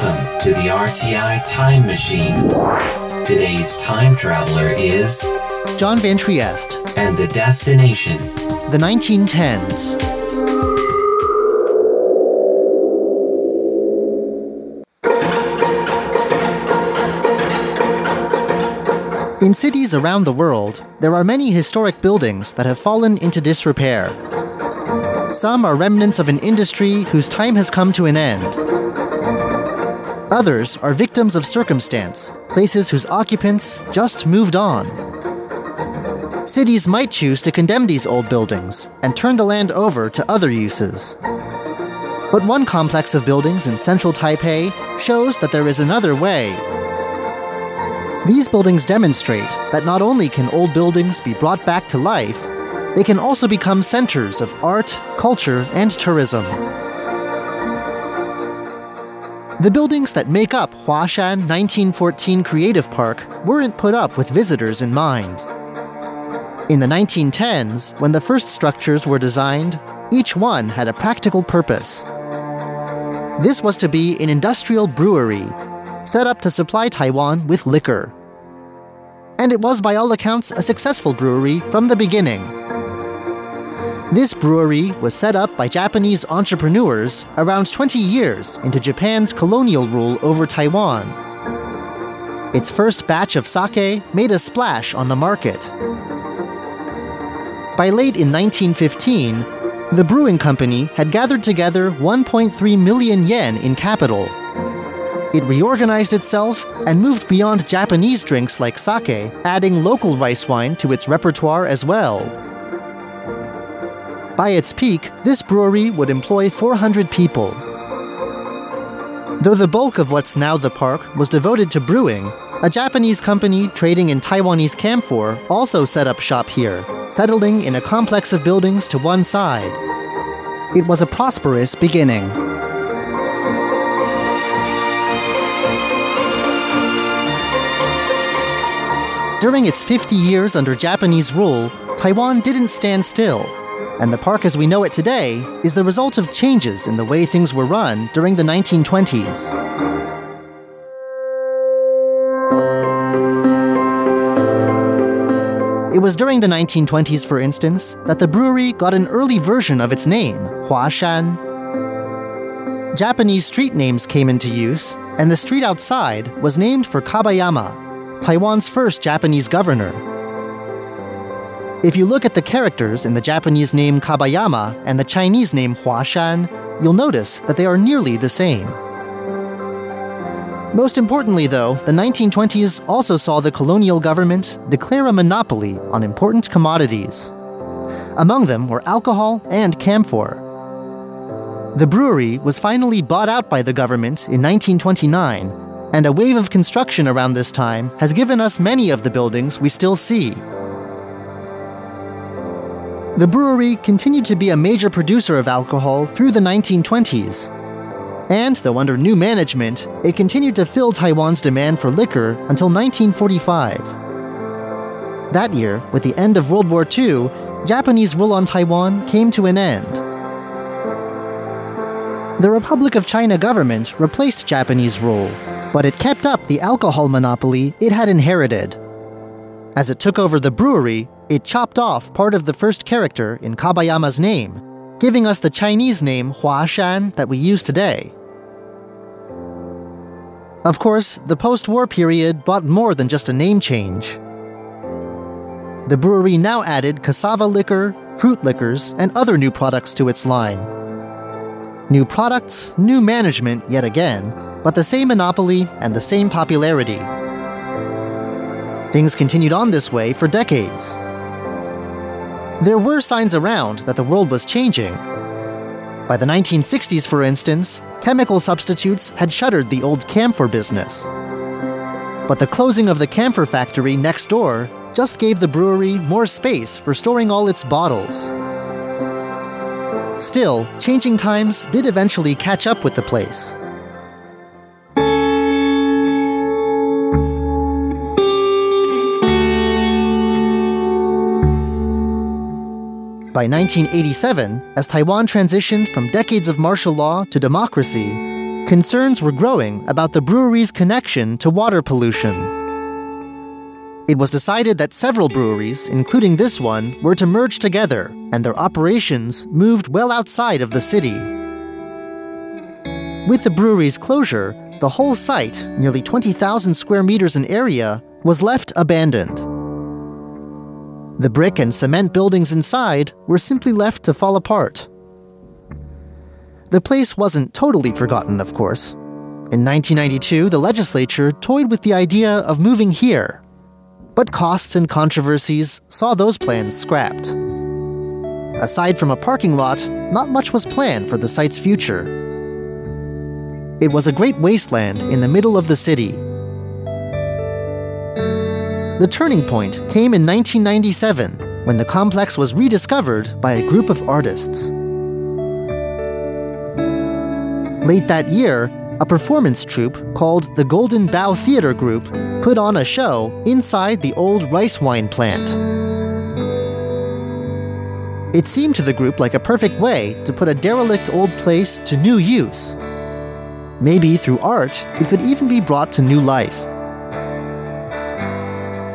Welcome to the RTI Time Machine. Today's time traveler is. John Van Trieste. And the destination. The 1910s. In cities around the world, there are many historic buildings that have fallen into disrepair. Some are remnants of an industry whose time has come to an end. Others are victims of circumstance, places whose occupants just moved on. Cities might choose to condemn these old buildings and turn the land over to other uses. But one complex of buildings in central Taipei shows that there is another way. These buildings demonstrate that not only can old buildings be brought back to life, they can also become centers of art, culture, and tourism. The buildings that make up Huashan 1914 Creative Park weren't put up with visitors in mind. In the 1910s, when the first structures were designed, each one had a practical purpose. This was to be an industrial brewery, set up to supply Taiwan with liquor. And it was, by all accounts, a successful brewery from the beginning. This brewery was set up by Japanese entrepreneurs around 20 years into Japan's colonial rule over Taiwan. Its first batch of sake made a splash on the market. By late in 1915, the brewing company had gathered together 1.3 million yen in capital. It reorganized itself and moved beyond Japanese drinks like sake, adding local rice wine to its repertoire as well. By its peak, this brewery would employ 400 people. Though the bulk of what's now the park was devoted to brewing, a Japanese company trading in Taiwanese camphor also set up shop here, settling in a complex of buildings to one side. It was a prosperous beginning. During its 50 years under Japanese rule, Taiwan didn't stand still and the park as we know it today is the result of changes in the way things were run during the 1920s. It was during the 1920s, for instance, that the brewery got an early version of its name, Huashan. Japanese street names came into use, and the street outside was named for Kabayama, Taiwan's first Japanese governor. If you look at the characters in the Japanese name Kabayama and the Chinese name Huashan, you'll notice that they are nearly the same. Most importantly, though, the 1920s also saw the colonial government declare a monopoly on important commodities. Among them were alcohol and camphor. The brewery was finally bought out by the government in 1929, and a wave of construction around this time has given us many of the buildings we still see. The brewery continued to be a major producer of alcohol through the 1920s. And though under new management, it continued to fill Taiwan's demand for liquor until 1945. That year, with the end of World War II, Japanese rule on Taiwan came to an end. The Republic of China government replaced Japanese rule, but it kept up the alcohol monopoly it had inherited. As it took over the brewery, it chopped off part of the first character in Kabayama's name, giving us the Chinese name Huashan that we use today. Of course, the post war period brought more than just a name change. The brewery now added cassava liquor, fruit liquors, and other new products to its line. New products, new management yet again, but the same monopoly and the same popularity. Things continued on this way for decades. There were signs around that the world was changing. By the 1960s, for instance, chemical substitutes had shuttered the old camphor business. But the closing of the camphor factory next door just gave the brewery more space for storing all its bottles. Still, changing times did eventually catch up with the place. By 1987, as Taiwan transitioned from decades of martial law to democracy, concerns were growing about the brewery's connection to water pollution. It was decided that several breweries, including this one, were to merge together, and their operations moved well outside of the city. With the brewery's closure, the whole site, nearly 20,000 square meters in area, was left abandoned. The brick and cement buildings inside were simply left to fall apart. The place wasn't totally forgotten, of course. In 1992, the legislature toyed with the idea of moving here. But costs and controversies saw those plans scrapped. Aside from a parking lot, not much was planned for the site's future. It was a great wasteland in the middle of the city, the turning point came in 1997 when the complex was rediscovered by a group of artists. Late that year, a performance troupe called the Golden Bough Theater Group put on a show inside the old rice wine plant. It seemed to the group like a perfect way to put a derelict old place to new use. Maybe through art, it could even be brought to new life.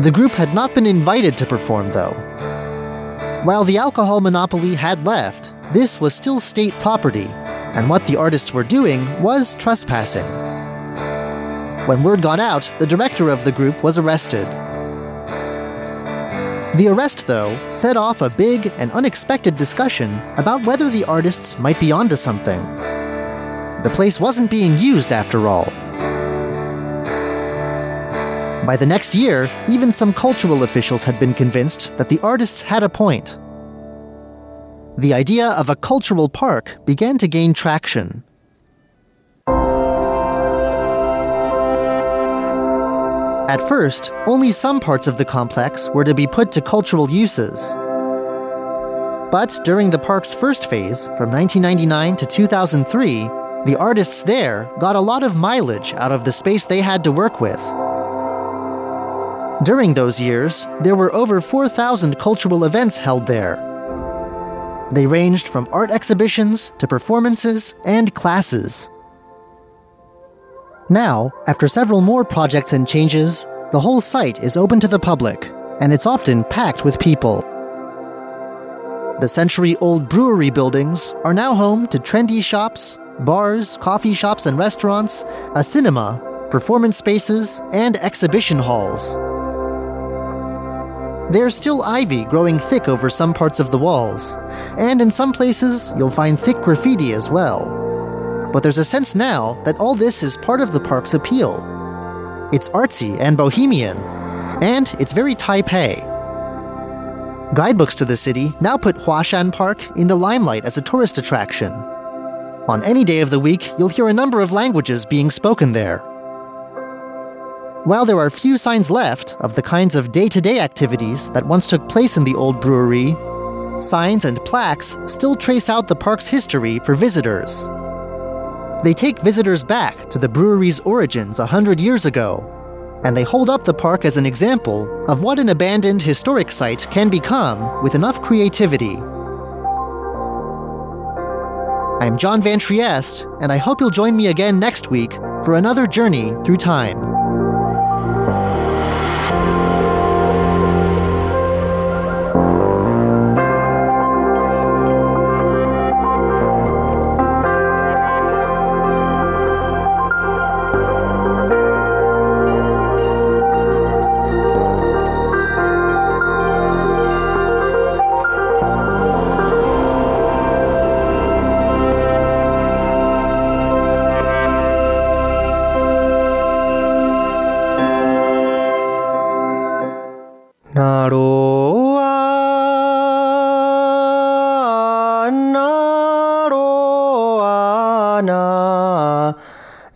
The group had not been invited to perform, though. While the alcohol monopoly had left, this was still state property, and what the artists were doing was trespassing. When word got out, the director of the group was arrested. The arrest, though, set off a big and unexpected discussion about whether the artists might be onto something. The place wasn't being used after all, by the next year, even some cultural officials had been convinced that the artists had a point. The idea of a cultural park began to gain traction. At first, only some parts of the complex were to be put to cultural uses. But during the park's first phase, from 1999 to 2003, the artists there got a lot of mileage out of the space they had to work with. During those years, there were over 4,000 cultural events held there. They ranged from art exhibitions to performances and classes. Now, after several more projects and changes, the whole site is open to the public, and it's often packed with people. The century old brewery buildings are now home to trendy shops, bars, coffee shops and restaurants, a cinema, performance spaces, and exhibition halls. There's still ivy growing thick over some parts of the walls, and in some places you'll find thick graffiti as well. But there's a sense now that all this is part of the park's appeal. It's artsy and bohemian, and it's very Taipei. Guidebooks to the city now put Huashan Park in the limelight as a tourist attraction. On any day of the week, you'll hear a number of languages being spoken there. While there are few signs left of the kinds of day to day activities that once took place in the old brewery, signs and plaques still trace out the park's history for visitors. They take visitors back to the brewery's origins a hundred years ago, and they hold up the park as an example of what an abandoned historic site can become with enough creativity. I'm John Van Trieste, and I hope you'll join me again next week for another journey through time.